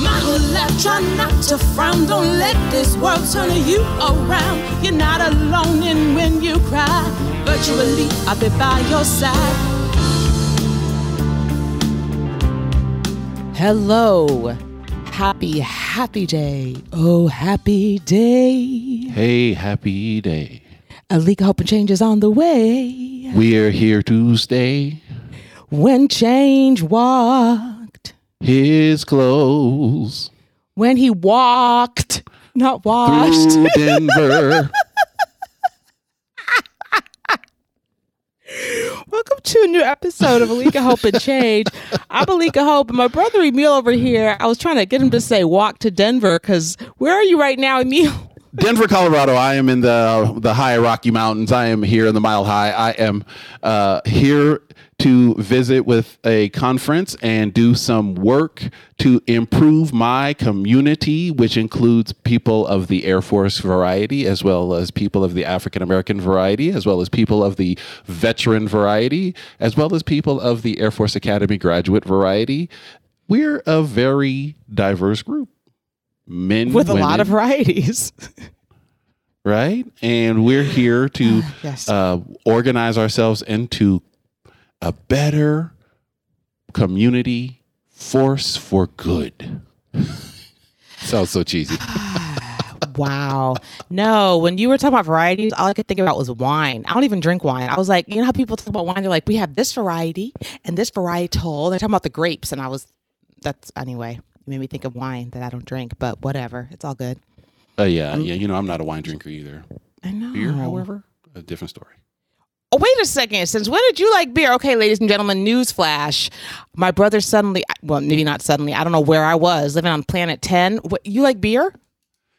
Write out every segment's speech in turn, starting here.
my whole life, try not to frown. Don't let this world turn you around. You're not alone in when you cry. Virtually, I'll be by your side. Hello. Happy, happy day. Oh, happy day. Hey, happy day. A leak of hope and change is on the way. We're here to stay. When change walked, His clothes when he walked, not washed. through Denver. Welcome to a new episode of Alika Hope and Change. I'm Alika Hope, and my brother Emil over here. I was trying to get him to say walk to Denver because where are you right now, Emil? Denver, Colorado. I am in the the high Rocky Mountains. I am here in the Mile High. I am uh, here to visit with a conference and do some work to improve my community, which includes people of the Air Force variety, as well as people of the African American variety, as well as people of the veteran variety, as well as people of the Air Force Academy graduate variety. We're a very diverse group. Men With a lot of varieties. right? And we're here to Yes. uh, organize ourselves into a better community force for good. Sounds so cheesy. Wow. No, when you were talking about varieties, all I could think about was wine. I don't even drink wine. I was like, you know how people talk about wine? They're like, we have this variety and this varietal. They're talking about the grapes. And I was, that's, anyway, it made me think of wine that I don't drink, but whatever. It's all good. Uh, yeah, yeah. You know, I'm not a wine drinker either. I know. Beer, however, a different story. Oh, wait a second. Since when did you like beer? Okay, ladies and gentlemen, news flash. My brother suddenly, well, maybe not suddenly, I don't know where I was, living on planet 10. What, you like beer?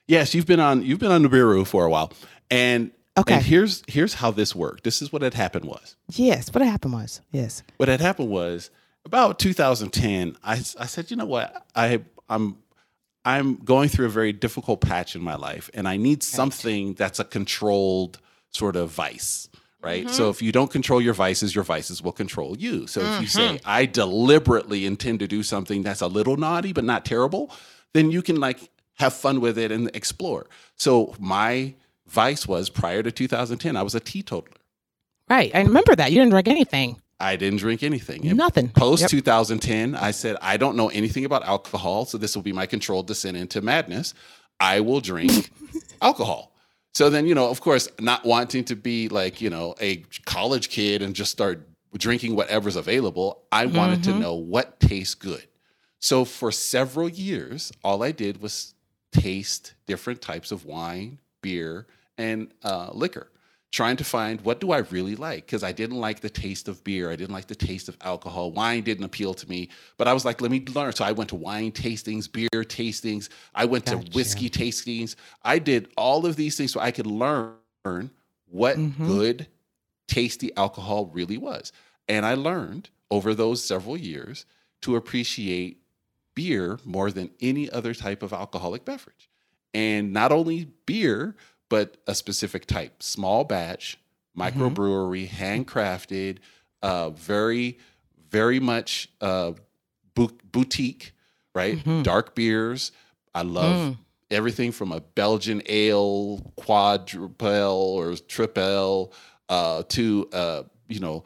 Yes, you've been on you've been on Nibiru for a while, and Okay. And here's here's how this worked. This is what had happened was. Yes. What had happened was, yes. what had happened was about 2010 I, I said you know what i i'm i'm going through a very difficult patch in my life and i need something that's a controlled sort of vice right so mm-hmm. if you don't control your vices your vices will control you so if you say mm-hmm. i deliberately intend to do something that's a little naughty but not terrible then you can like have fun with it and explore so my vice was prior to 2010 i was a teetotaler Right. I remember that. You didn't drink anything. I didn't drink anything. Nothing. Post Yep. 2010, I said, I don't know anything about alcohol, so this will be my controlled descent into madness. I will drink alcohol. So then, you know, of course, not wanting to be like, you know, a college kid and just start drinking whatever's available, I wanted to know what tastes good. So for several years, all I did was taste different types of wine, beer, and uh, liquor, trying to find what do I really like because I didn't like the taste of beer, I didn't like the taste of alcohol, wine didn't appeal to me. But I was like, let me learn. So I went to wine tastings, beer tastings, I went to whiskey tastings. I did all of these things so I could learn what mm-hmm. good, tasty alcohol really was. And I learned over those several years to appreciate beer more than any other type of alcoholic beverage. And not only beer, but a specific type, small batch, microbrewery, handcrafted, uh, very, very much uh, bu- boutique, right? Dark beers. I love everything from a Belgian ale, quadruple or triple, uh, to uh, you know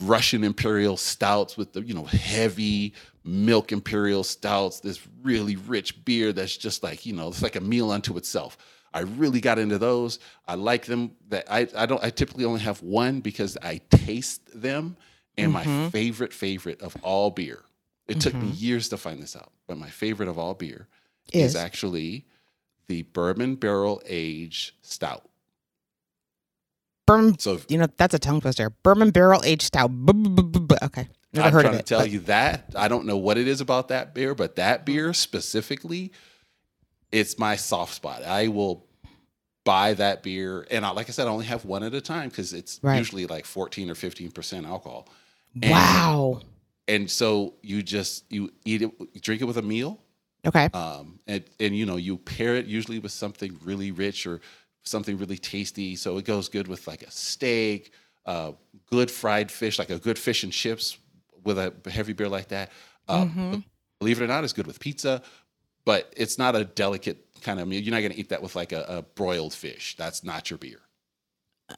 Russian imperial stouts with the you know heavy milk imperial stouts. This really rich beer that's just like you know it's like a meal unto itself. I really got into those. I like them. That I I don't I typically only have one because I taste them. And my mm-hmm. favorite favorite of all beer. It took me mm-hmm. years to find this out, but my favorite of all beer Is? is actually the bourbon barrel aged stout. Bourbon, So you know, that's a tongue twister. Bourbon barrel aged stout. Okay. Never I'm heard trying of to tell but- you that I don't know what it is about that beer, but that beer specifically, it's my soft spot. I will buy that beer, and I, like I said, I only have one at a time because it's Right. usually like 14 or 15 percent alcohol. And- Wow. And so you just you eat it, you drink it with a meal, Okay. um, and and you know you pair it usually with something really rich or something really tasty. So it goes good with like a steak, uh, good fried fish, like a good fish and chips with a heavy beer like that. Um, Believe it or not, it's good with pizza. But it's not a delicate kind of meal. You're not going to eat that with like a, a broiled fish. That's not your beer.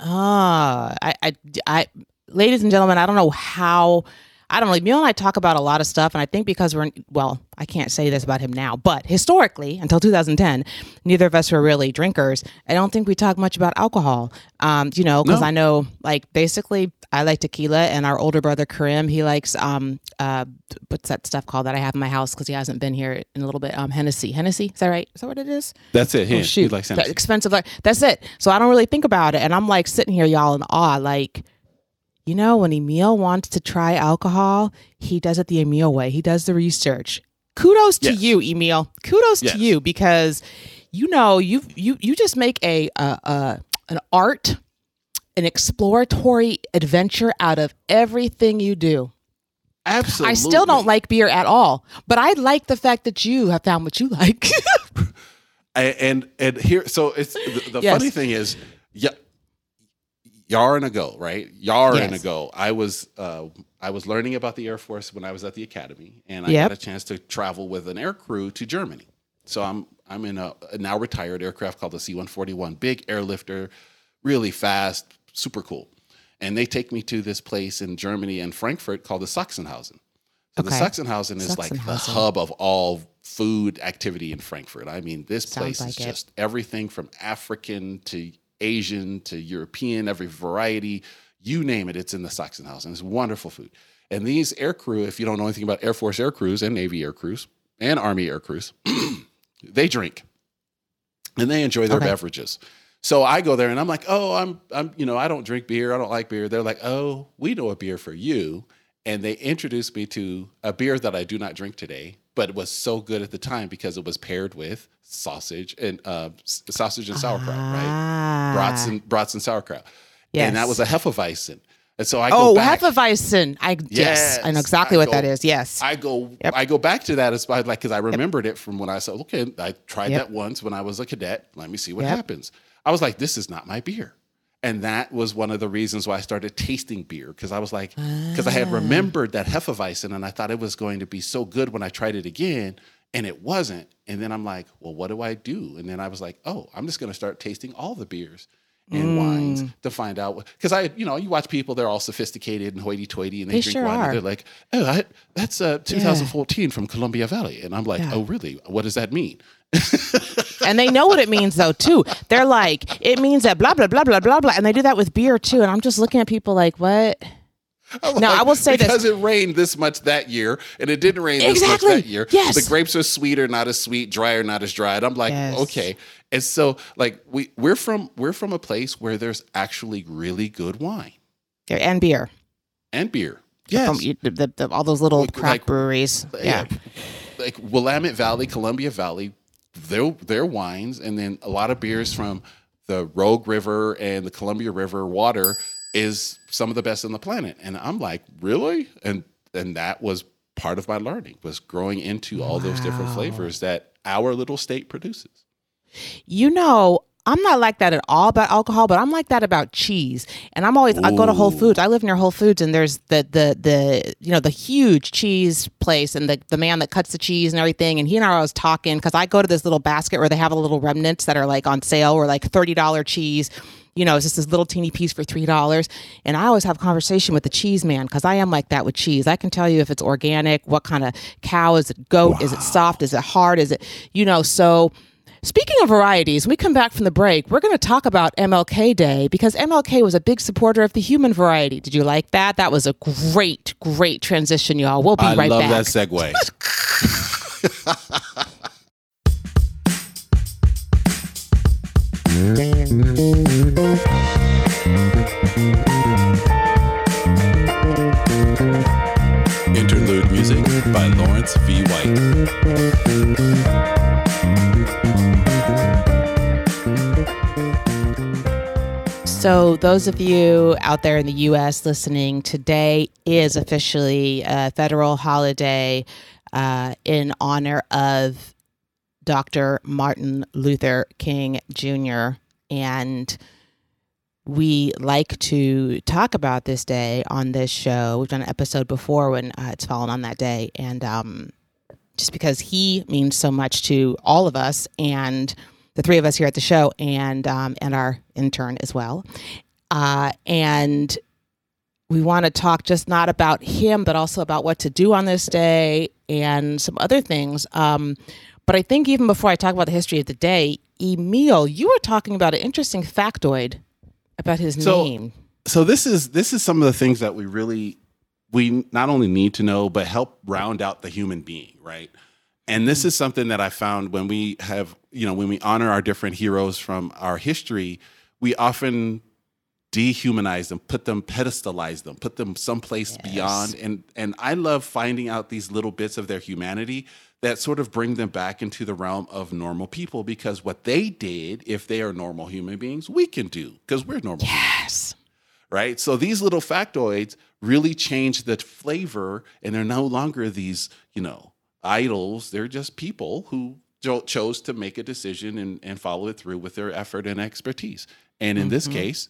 Ah, I, I, I, ladies and gentlemen, I don't know how. I don't know. Emil and I talk about a lot of stuff, and I think because we're well, I can't say this about him now, but historically, until 2010, neither of us were really drinkers. I don't think we talk much about alcohol. Um, you know, because No. I know, like, basically, I like tequila, and our older brother Karim, he likes um, uh, what's that stuff called that I have in my house because he hasn't been here in a little bit. Um, Hennessy, Hennessy, is that right? Is that what it is? That's it. Him. Oh, shoot. He likes That Hennessy. expensive. Like, that's it. So I don't really think about it. And I'm like sitting here, y'all, in awe. Like, you know, when Emil wants to try alcohol, he does it the Emil way. He does the research. Kudos to Yes. you, Emil. Kudos Yes. to you because you know you you you just make a uh, uh, an art, an exploratory adventure out of everything you do. Absolutely. I still don't like beer at all, but I like the fact that you have found what you like. And and here so it's the, the Yes. funny thing is yeah yar and ago right yar and Yes. ago i was uh i was learning about the air force when i was at the academy and i Yep. got a chance to travel with an air crew to germany so i'm i'm in a, a now retired aircraft called the c-141 big airlifter really fast super cool and they take me to this place in germany and frankfurt called the sachsenhausen so the Sachsenhausen is like the hub of all food activity in Frankfurt. I mean, this place Sounds is it. just everything from African to Asian to European, every variety, you name it, it's in the Sachsenhausen. It's wonderful food. And these air crew, if you don't know anything about Air Force air crews and Navy air crews and Army air crews, they drink and they enjoy their Okay. beverages. So I go there and I'm like, oh, I'm, I'm, you know, I don't drink beer. I don't like beer. They're like, oh, we know a beer for you. And they introduced me to a beer that I do not drink today, but it was so good at the time because it was paired with sausage and uh, sausage and sauerkraut, right? Ah. Brats and brats and sauerkraut. Yes. And that was a Hefeweizen. And so I go Oh, back. Hefeweizen. I yes, I know exactly I what that go- is. Yes. I go Yep. I go back to that as like because I remembered it from when I said, okay, I tried Yep. that once when I was a cadet. Let me see what Yep. happens. I was like, this is not my beer. And that was one of the reasons why I started tasting beer because I was like, because I Ah. had remembered that Hefeweizen and I thought it was going to be so good when I tried it again, and it wasn't. And then I'm like, well, what do I do? And then I was like, oh, I'm just going to start tasting all the beers and wines Mm. to find out because I, you know, you watch people, they're all sophisticated and hoity-toity, and they, They drink sure wine, are. and they're like, oh, I, that's uh, 2014 from Columbia Valley, and I'm like, Yeah. oh, really? What does that mean? And they know what it means though too. They're like, it means that blah blah blah blah blah blah, and they do that with beer too. And I'm just looking at people like, what? I'm No, like, I will say this. because it rained this much that year, and it didn't rain this Exactly. much that year. Yes. the grapes are sweeter, not as sweet, drier, not as dry. And I'm like, Yes. okay. And so, like, we we're from we're from a place where there's actually really good wine And beer. and beer. Yes, From the, the, the, all those little Like- craft like- breweries. Yeah. like Willamette Valley, Columbia Valley, their their wines, and then a lot of beers from the Rogue River and the Columbia River water is some of the best on the planet. And I'm like, really? And and that was part of my learning was growing into all those different flavors that our little state produces. You know, I'm not like that at all about alcohol, but I'm like that about cheese. And I'm always I go to Whole Foods. I live near Whole Foods and there's the the the you know the huge cheese place and the the man that cuts the cheese and everything. And he and I was talking because I go to this little basket where they have a little remnants that are like on sale or like thirty dollar cheese. You know, it's just this little teeny piece for three dollars. And I always have conversation with the cheese man because I am like that with cheese. I can tell you if it's organic, what kind of cow is it, goat, is it soft, is it hard, is it, you know, so Speaking of varieties, when we come back from the break, we're going to talk about MLK Day because MLK was a big supporter of the human variety. Did you like that? That was a great, great transition, y'all. We'll be I right love back. that segue. Interlude music by Lawrence V. White. So, those of you out there in the U.S. listening, today is officially a federal holiday uh, in honor of Dr. Martin Luther King Jr. And we like to talk about this day on this show. We've done an episode before when uh, it's fallen on that day. And um, just because he means so much to all of us and the three of us here at the show and um, and our intern as well. Uh, and we want to talk just not about him, but also about what to do on this day and some other things. Um, but I think even before I talk about the history of the day, Emil, you were talking about an interesting factoid about his So- name. so this is this is some of the things that we really we not only need to know but help round out the human being right and this is something that i found when we have you know when we honor our different heroes from our history we often dehumanize them put them pedestalize them put them someplace beyond and and i love finding out these little bits of their humanity that sort of bring them back into the realm of normal people because what they did if they are normal human beings we can do because we're normal Yes. right? So these little factoids really change the flavor, and they're no longer these, you know, idols. They're just people who cho- chose to make a decision and, and follow it through with their effort and expertise. And in this case,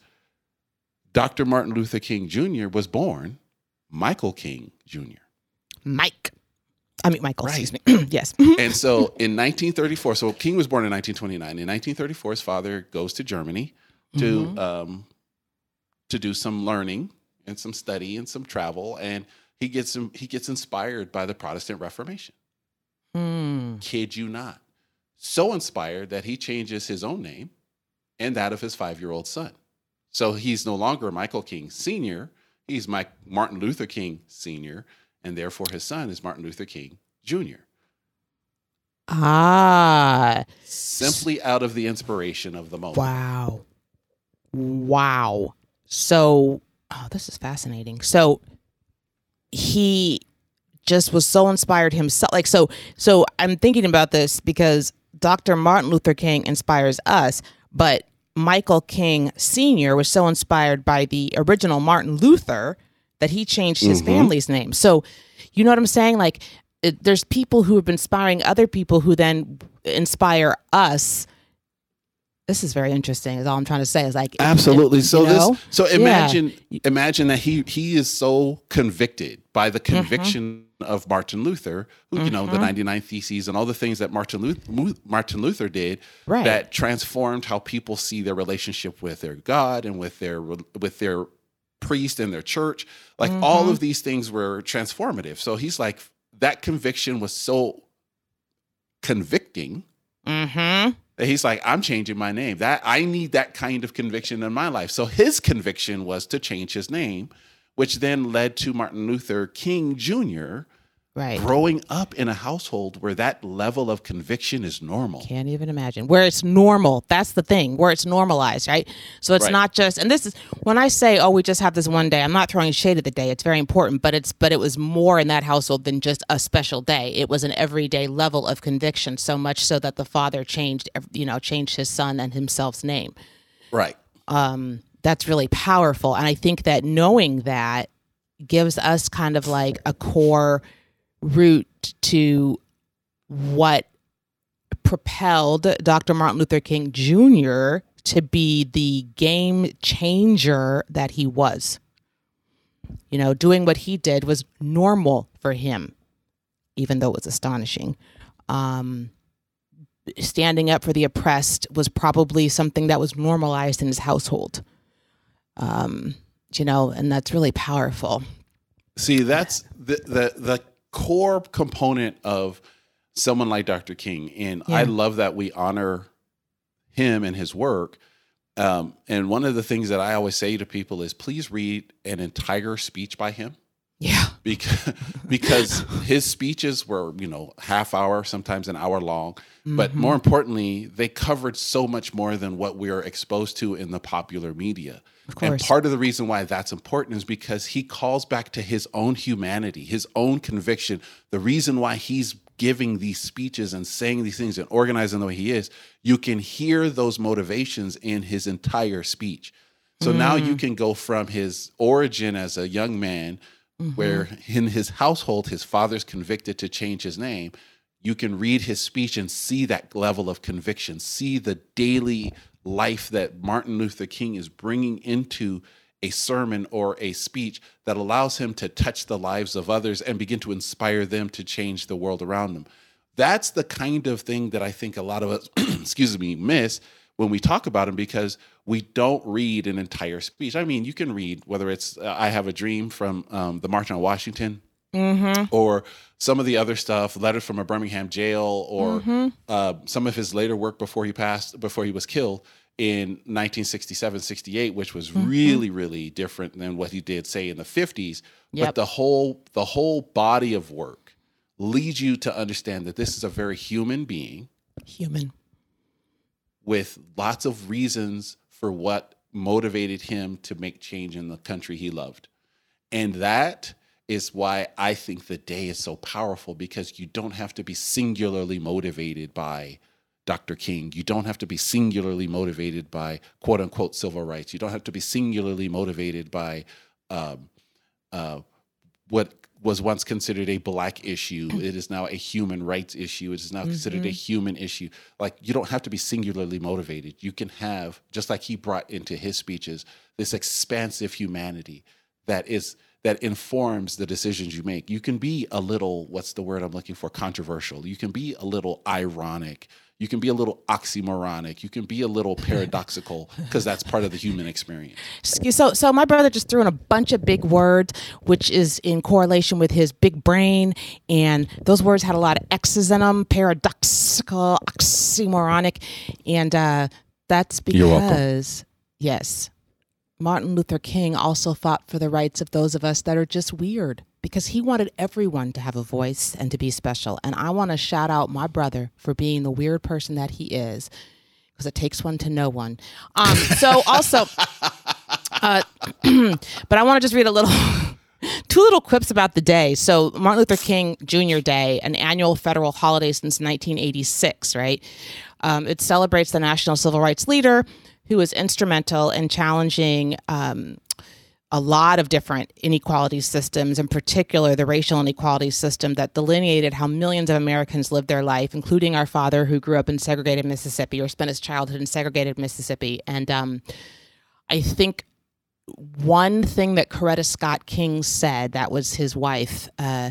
Dr. Martin Luther King Jr. was born Michael King Jr. Mike. I mean, Michael, Right. excuse me. yes. And so in 1934, so King was born in 1929. In 1934, his father goes to Germany to um, to do some learning and some study and some travel, and he gets him, he gets inspired by the Protestant Reformation. Hmm. Kid you not, so inspired that he changes his own name and that of his five year old son. So he's no longer Michael King Senior. He's Mike Martin Luther King Senior, and therefore his son is Martin Luther King Jr. Ah. simply out of the inspiration of the moment. Wow. Wow. So, oh, this is fascinating. So, he just was so inspired himself. Like, so, so I'm thinking about this because Dr. Martin Luther King inspires us, but Michael King Sr. was so inspired by the original Martin Luther that he changed his mm-hmm. family's name. So, you know what I'm saying? Like, it, there's people who have been inspiring other people who then inspire us. This is very interesting. Is all I'm trying to say. Is like Absolutely. So know? this so Yeah. imagine imagine that he he is so convicted by the Mm-hmm. conviction of Martin Luther, who you know the 99 theses and all the things that Martin Luther Martin Luther did Right. that transformed how people see their relationship with their God and with their with their priest and their church. Like Mm-hmm. all of these things were transformative. So he's like that conviction was so convicting Mm-hmm. That he's like, I'm changing my name. That I need that kind of conviction in my life. So his conviction was to change his name, which then led to Martin Luther King Jr. Right. growing up in a household where that level of conviction is normal. Can't even imagine where it's normal. That's the thing where it's normalized, right? So it's Right. not just, and this is when I say, oh, we just have this one day. I'm not throwing shade at the day. It's very important, but it's but it was more in that household than just a special day. It was an everyday level of conviction, so much so that the father changed, you know, changed his son and himself's name. Right. um, that's really powerful. And I think that knowing that gives us kind of like a core route to what propelled Dr. Martin Luther King Jr. to be the game changer that he was. You know, doing what he did was normal for him, even though it was astonishing. Um, standing up for the oppressed was probably something that was normalized in his household. Um, you know, and that's really powerful. See, that's the the the core component of someone like Dr. King, and I love that we honor him and his work. Um, and one of the things that I always say to people is, please read an entire speech by him Yeah. because because his speeches were you know half hour, sometimes an hour long. But Mm-hmm. more importantly, they covered so much more than what we are exposed to in the popular media. And course. part of the reason why that's important is because he calls back to his own humanity, his own conviction. The reason why he's giving these speeches and saying these things and organizing the way he is, you can hear those motivations in his entire speech. So now you can go from his origin as a young man, where mm-hmm. in his household, his father's convicted to change his name. You can read his speech and see that level of conviction, see the daily life that Martin Luther King is bringing into a sermon or a speech that allows him to touch the lives of others and begin to inspire them to change the world around them. That's the kind of thing that I think a lot of us, excuse me, miss when we talk about him because we don't read an entire speech. I mean, you can read whether it's uh, I Have a Dream from um, the March on Washington or some of the other stuff, letters from a Birmingham jail, or uh, some of his later work before he passed, before he was killed in 1967, 68, which was really, really different than what he did, say, in the 50s. But the whole the whole body of work leads you to understand that this is a very human being Human. With lots of reasons for what motivated him to make change in the country he loved. And that is why I think the day is so powerful because you don't have to be singularly motivated by Dr. King. You don't have to be singularly motivated by quote unquote civil rights. You don't have to be singularly motivated by um, uh, what was once considered a black issue. It is now a human rights issue. It is now considered a mm-hmm. human issue. Like you don't have to be singularly motivated. You can have, just like he brought into his speeches, this expansive humanity that is that informs the decisions you make. You can be a little, what's the word I'm looking for? Controversial. You can be a little ironic. You can be a little oxymoronic. You can be a little paradoxical because that's part of the human experience. So, so my brother just threw in a bunch of big words, which is in correlation with his big brain, and those words had a lot of X's in them, paradoxical, oxymoronic, and uh, that's because yes, Martin Luther King also fought for the rights of those of us that are just weird because he wanted everyone to have a voice and to be special. And I want to shout out my brother for being the weird person that he is because it takes one to know one. Um, so also, uh, but I want to just read a little. Two little quips about the day. So, Martin Luther King Jr. Day, an annual federal holiday since 1986, right? Um, it celebrates the national civil rights leader who was instrumental in challenging um, a lot of different inequality systems, in particular the racial inequality system that delineated how millions of Americans lived their life, including our father who grew up in segregated Mississippi or spent his childhood in segregated Mississippi. And um, I think one thing that Coretta Scott King said, that was his wife, uh,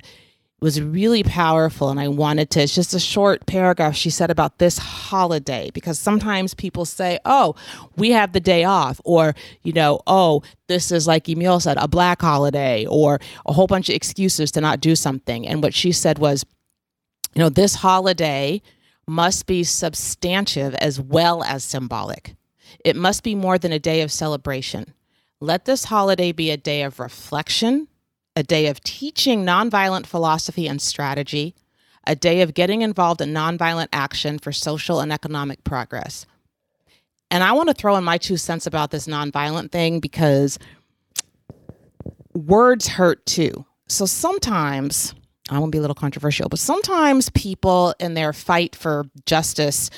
was really powerful. And I wanted to, it's just a short paragraph she said about this holiday, because sometimes people say, oh, we have the day off, or, you know, oh, this is like Emil said, a black holiday, or a whole bunch of excuses to not do something. And what she said was, you know, this holiday must be substantive as well as symbolic. It must be more than a day of celebration. Let this holiday be a day of reflection, a day of teaching nonviolent philosophy and strategy, a day of getting involved in nonviolent action for social and economic progress. And I want to throw in my two cents about this nonviolent thing because words hurt too. So sometimes, I want to be a little controversial, but sometimes people in their fight for justice,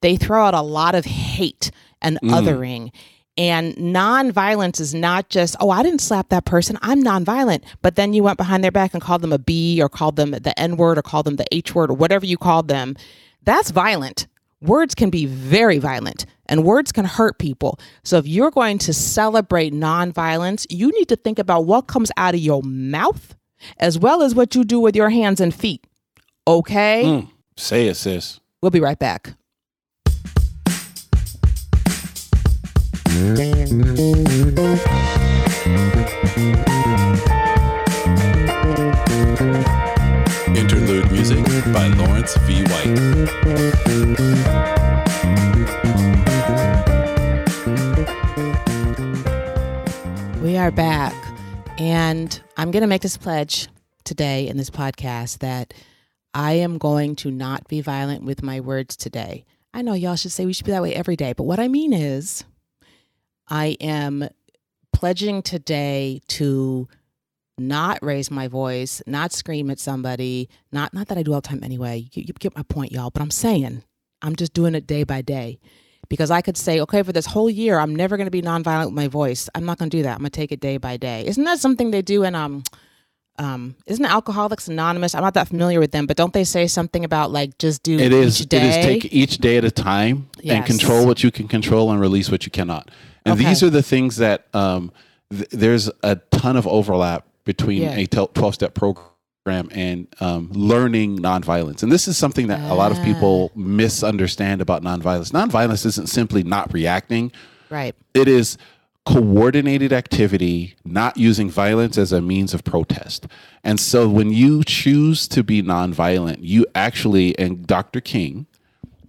they throw out a lot of hate and mm. othering. And nonviolence is not just, oh, I didn't slap that person. I'm nonviolent. But then you went behind their back and called them a B or called them the N word or called them the H word or whatever you called them. That's violent. Words can be very violent and words can hurt people. So if you're going to celebrate nonviolence, you need to think about what comes out of your mouth as well as what you do with your hands and feet. Okay? Mm. Say it, sis. We'll be right back. Interlude music by Lawrence V. White. We are back. And I'm going to make this pledge today in this podcast that I am going to not be violent with my words today. I know y'all should say we should be that way every day, but what I mean is I am pledging today to not raise my voice, not scream at somebody, not not that I do all the time anyway. You, you get my point, y'all, but I'm saying I'm just doing it day by day because I could say, okay, for this whole year, I'm never going to be nonviolent with my voice. I'm not going to do that. I'm going to take it day by day. Isn't that something they do in um um isn't Alcoholics Anonymous? I'm not that familiar with them, but don't they say something about like just do It is. each day? It is take each day at a time Yes. and control what you can control and release what you cannot. And Okay. these are the things that um, th- there's a ton of overlap between Yeah. a 12 step program and um, learning nonviolence. And this is something that a lot of people misunderstand about nonviolence. Nonviolence isn't simply not reacting, Right. it is coordinated activity, not using violence as a means of protest. And so when you choose to be nonviolent, you actually, and Dr. King,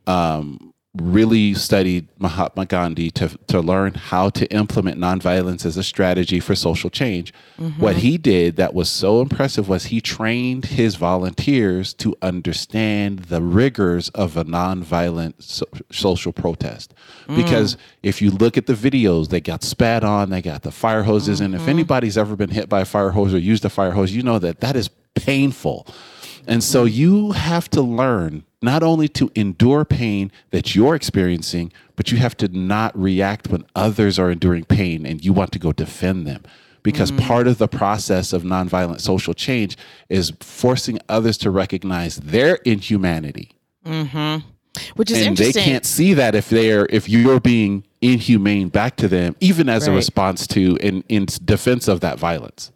um, really studied Mahatma Gandhi to, to learn how to implement nonviolence as a strategy for social change. Mm-hmm. What he did that was so impressive was he trained his volunteers to understand the rigors of a nonviolent so- social protest. Mm. Because if you look at the videos, they got spat on, they got the fire hoses, and if mm-hmm. anybody's ever been hit by a fire hose or used a fire hose, you know that that is painful. And so mm. you have to learn not only to endure pain that you're experiencing, but you have to not react when others are enduring pain and you want to go defend them. Because mm. part of the process of nonviolent social change is forcing others to recognize their inhumanity. Mm-hmm. Which is And they can't see that if they're if you're being inhumane back to them, even as a response to in in defense of that violence.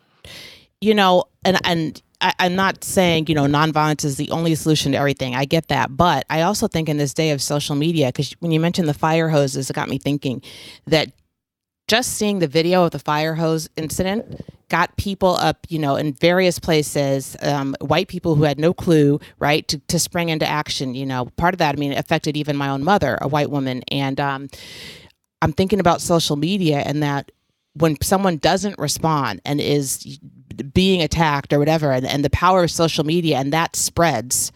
you know, and and I, I'm not saying you know nonviolence is the only solution to everything. I get that, but I also think in this day of social media, because when you mentioned the fire hoses, it got me thinking that just seeing the video of the fire hose incident got people up, you know, in various places, um, white people who had no clue, right, to, to spring into action. You know, part of that, I mean, affected even my own mother, a white woman, and um, I'm thinking about social media and that when someone doesn't respond and is being attacked or whatever, and, and the power of social media and that spreads,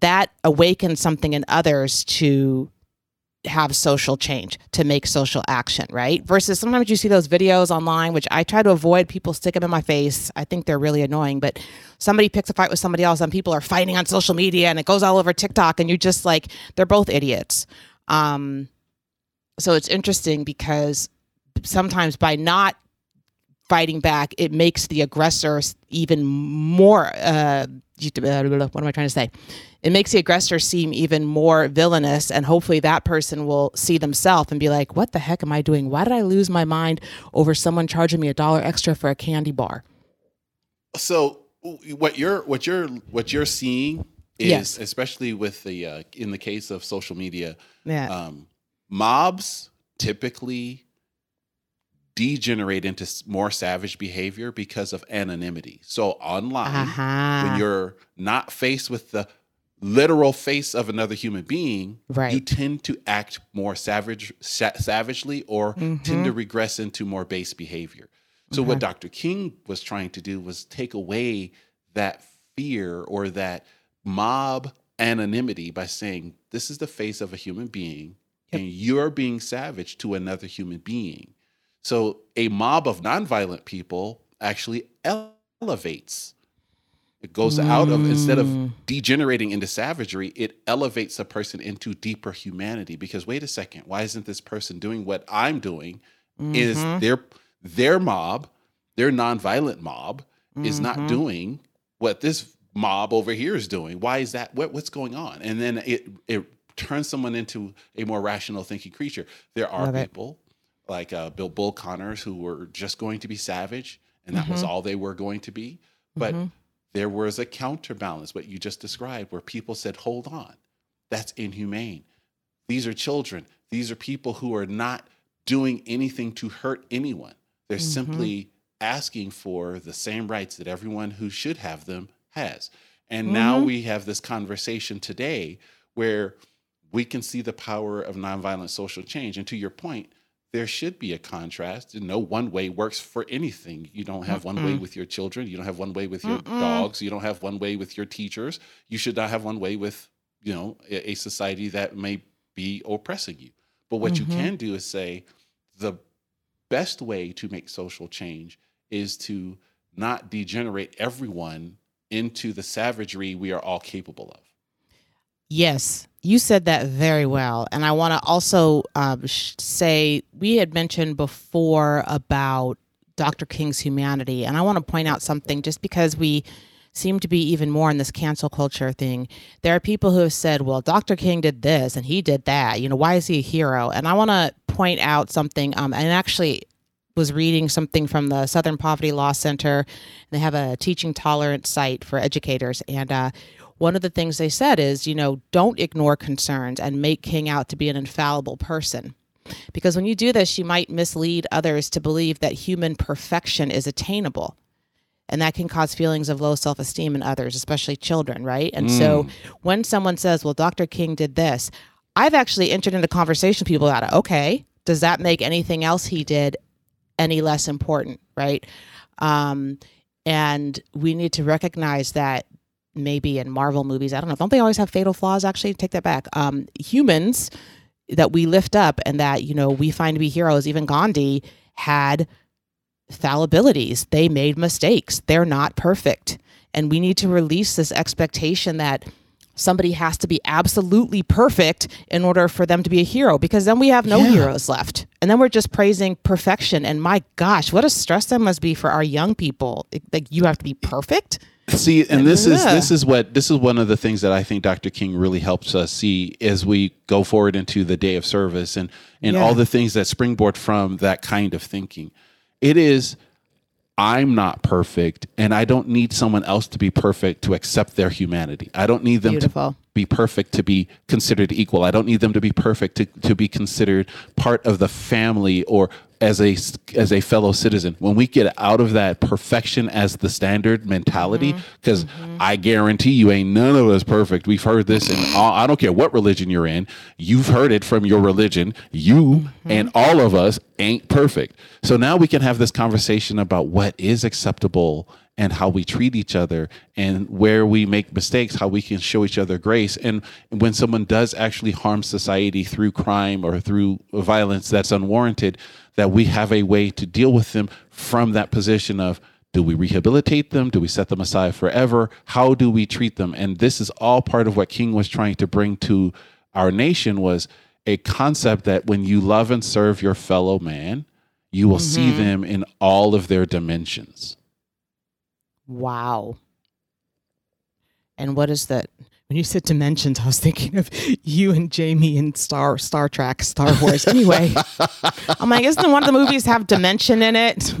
that awakens something in others to have social change, to make social action, right? Versus sometimes you see those videos online, which I try to avoid. People stick them in my face. I think they're really annoying, but somebody picks a fight with somebody else and people are fighting on social media and it goes all over TikTok and you're just like, they're both idiots. Um, so it's interesting because sometimes by not fighting back, it makes the aggressor even more. Uh, what am I trying to say? It makes the aggressor seem even more villainous, and hopefully that person will see themselves and be like, "What the heck am I doing? Why did I lose my mind over someone charging me a dollar extra for a candy bar?" so what you're what you're what you're seeing is Yes. especially with the uh, in the case of social media Yeah, um, mobs typically degenerate into more savage behavior because of anonymity so online uh-huh. when you're not faced with the literal face of another human being Right. you tend to act more savage sa- savagely or tend Mm-hmm. to regress into more base behavior so what dr king was trying to do was take away that fear or that mob anonymity by saying this is the face of a human being and you're being savage to another human being so a mob of nonviolent people actually elevates it goes out of instead of mm. degenerating into savagery, it elevates a person into deeper humanity. Because wait a second, why isn't this person doing what I'm doing? Is mm-hmm. their their mob, their nonviolent mob, is not mm-hmm. doing what this mob over here is doing? Why is that? What, what's going on? And then it it turns someone into a more rational thinking creature. There are Love people like uh, Bill Bull Connors who were just going to be savage, and that was mm-hmm. all they were going to be. But mm-hmm. there was a counterbalance, what you just described, where people said, hold on, that's inhumane. These are children. These are people who are not doing anything to hurt anyone. They're mm-hmm. simply asking for the same rights that everyone who should have them has. And now we have this conversation today where we can see the power of nonviolent social change. And to your point, there should be a contrast. No one way works for anything. You don't have one way with your children. You don't have one way with your dogs. You don't have one way with your teachers. You should not have one way with, you know, a, a society that may be oppressing you. But what you mm-hmm. can do is say the best way to make social change is to not degenerate everyone into the savagery we are all capable of. Yes, you said that very well. And I want to also um, sh- say we had mentioned before about Dr. King's humanity. And I want to point out something just because we seem to be even more in this cancel culture thing. There are people who have said, well, Dr. King did this and he did that. You know, why is he a hero? And I want to point out something. Um, and actually, was reading something from the Southern Poverty Law Center. They have a teaching tolerance site for educators. And uh, one of the things they said is, you know, don't ignore concerns and make King out to be an infallible person. Because when you do this, you might mislead others to believe that human perfection is attainable. And that can cause feelings of low self esteem in others, especially children, right? And mm. so when someone says, well, Dr. King did this, I've actually entered into conversation with people about it. Okay, does that make anything else he did any less important, right? Um, and we need to recognize that maybe in Marvel movies, I don't know, don't they always have fatal flaws? Actually, take that back. Um, humans that we lift up and that you know we find to be heroes. Even Gandhi had fallibilities. They made mistakes. They're not perfect, and we need to release this expectation that somebody has to be absolutely perfect in order for them to be a hero because then we have no yeah. heroes left and then we're just praising perfection and my gosh what a stress that must be for our young people like you have to be perfect see and this is this is what this is one of the things that i think dr king really helps us see as we go forward into the day of service and and yeah. all the things that springboard from that kind of thinking it is I'm not perfect and I don't need someone else to be perfect to accept their humanity. I don't need them Beautiful. to be perfect to be considered equal. I don't need them to be perfect to, to be considered part of the family or as a as a fellow citizen when we get out of that perfection as the standard mentality because mm-hmm. mm-hmm. i guarantee you ain't none of us perfect we've heard this in all, i don't care what religion you're in you've heard it from your religion you mm-hmm. and all of us ain't perfect so now we can have this conversation about what is acceptable and how we treat each other and where we make mistakes, how we can show each other grace. And when someone does actually harm society through crime or through violence that's unwarranted, that we have a way to deal with them from that position of do we rehabilitate them? Do we set them aside forever? How do we treat them? And this is all part of what King was trying to bring to our nation was a concept that when you love and serve your fellow man, you will mm-hmm. see them in all of their dimensions. Wow. And what is that? When you said dimensions, I was thinking of you and Jamie in Star Star Trek, Star Wars. Anyway, I'm like, isn't one of the movies have dimension in it?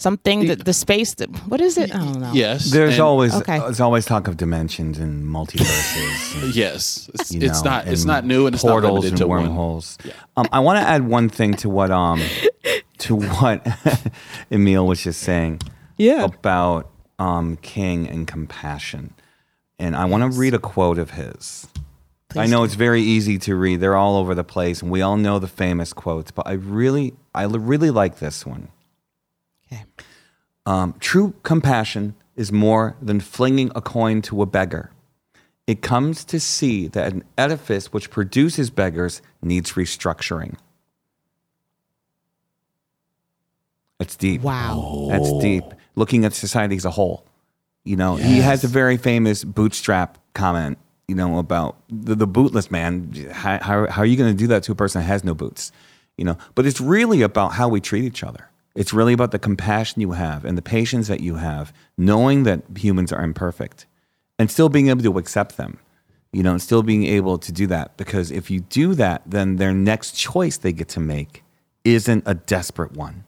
Something that the space that what is it? I don't know. Yes, there's and, always okay. there's always talk of dimensions and multiverses. And, yes, it's, it's know, not it's not new and it's not limited to wormholes. Yeah. Um, I want to add one thing to what um to what Emil was just saying. Yeah, about um, King and compassion. And I want to read a quote of his. Please I know do. it's very easy to read. They're all over the place, and we all know the famous quotes. But I really, I really like this one. Okay. Um, True compassion is more than flinging a coin to a beggar. It comes to see that an edifice which produces beggars needs restructuring. That's deep. Wow. That's deep looking at society as a whole. You know, yes. he has a very famous bootstrap comment, you know, about the, the bootless man. How, how, how are you going to do that to a person that has no boots? You know, but it's really about how we treat each other. It's really about the compassion you have and the patience that you have, knowing that humans are imperfect and still being able to accept them, you know, and still being able to do that. Because if you do that, then their next choice they get to make isn't a desperate one.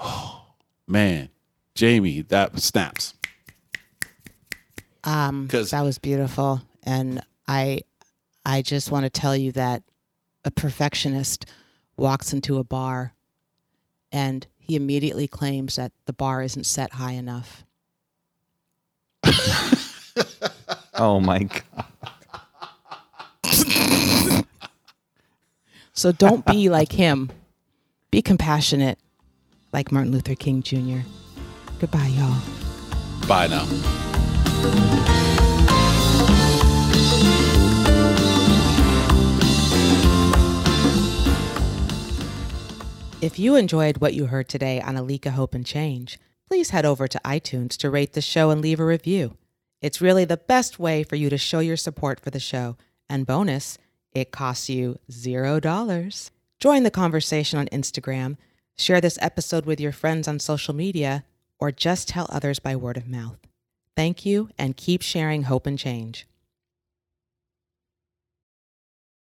Oh, man. Jamie, that snaps. Um, that was beautiful, and I, I just want to tell you that a perfectionist walks into a bar, and he immediately claims that the bar isn't set high enough. oh my god! so don't be like him. Be compassionate, like Martin Luther King Jr. Goodbye, y'all. Bye now. If you enjoyed what you heard today on Alika Hope and Change, please head over to iTunes to rate the show and leave a review. It's really the best way for you to show your support for the show. And bonus, it costs you zero dollars. Join the conversation on Instagram, share this episode with your friends on social media, or just tell others by word of mouth. Thank you and keep sharing hope and change.